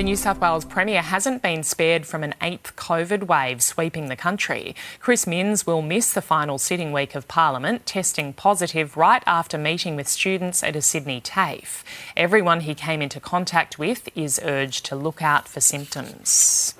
The New South Wales Premier hasn't been spared from an eighth COVID wave sweeping the country. Chris Minns will miss the final sitting week of Parliament, testing positive right after meeting with students at a Sydney TAFE. Everyone he came into contact with is urged to look out for symptoms.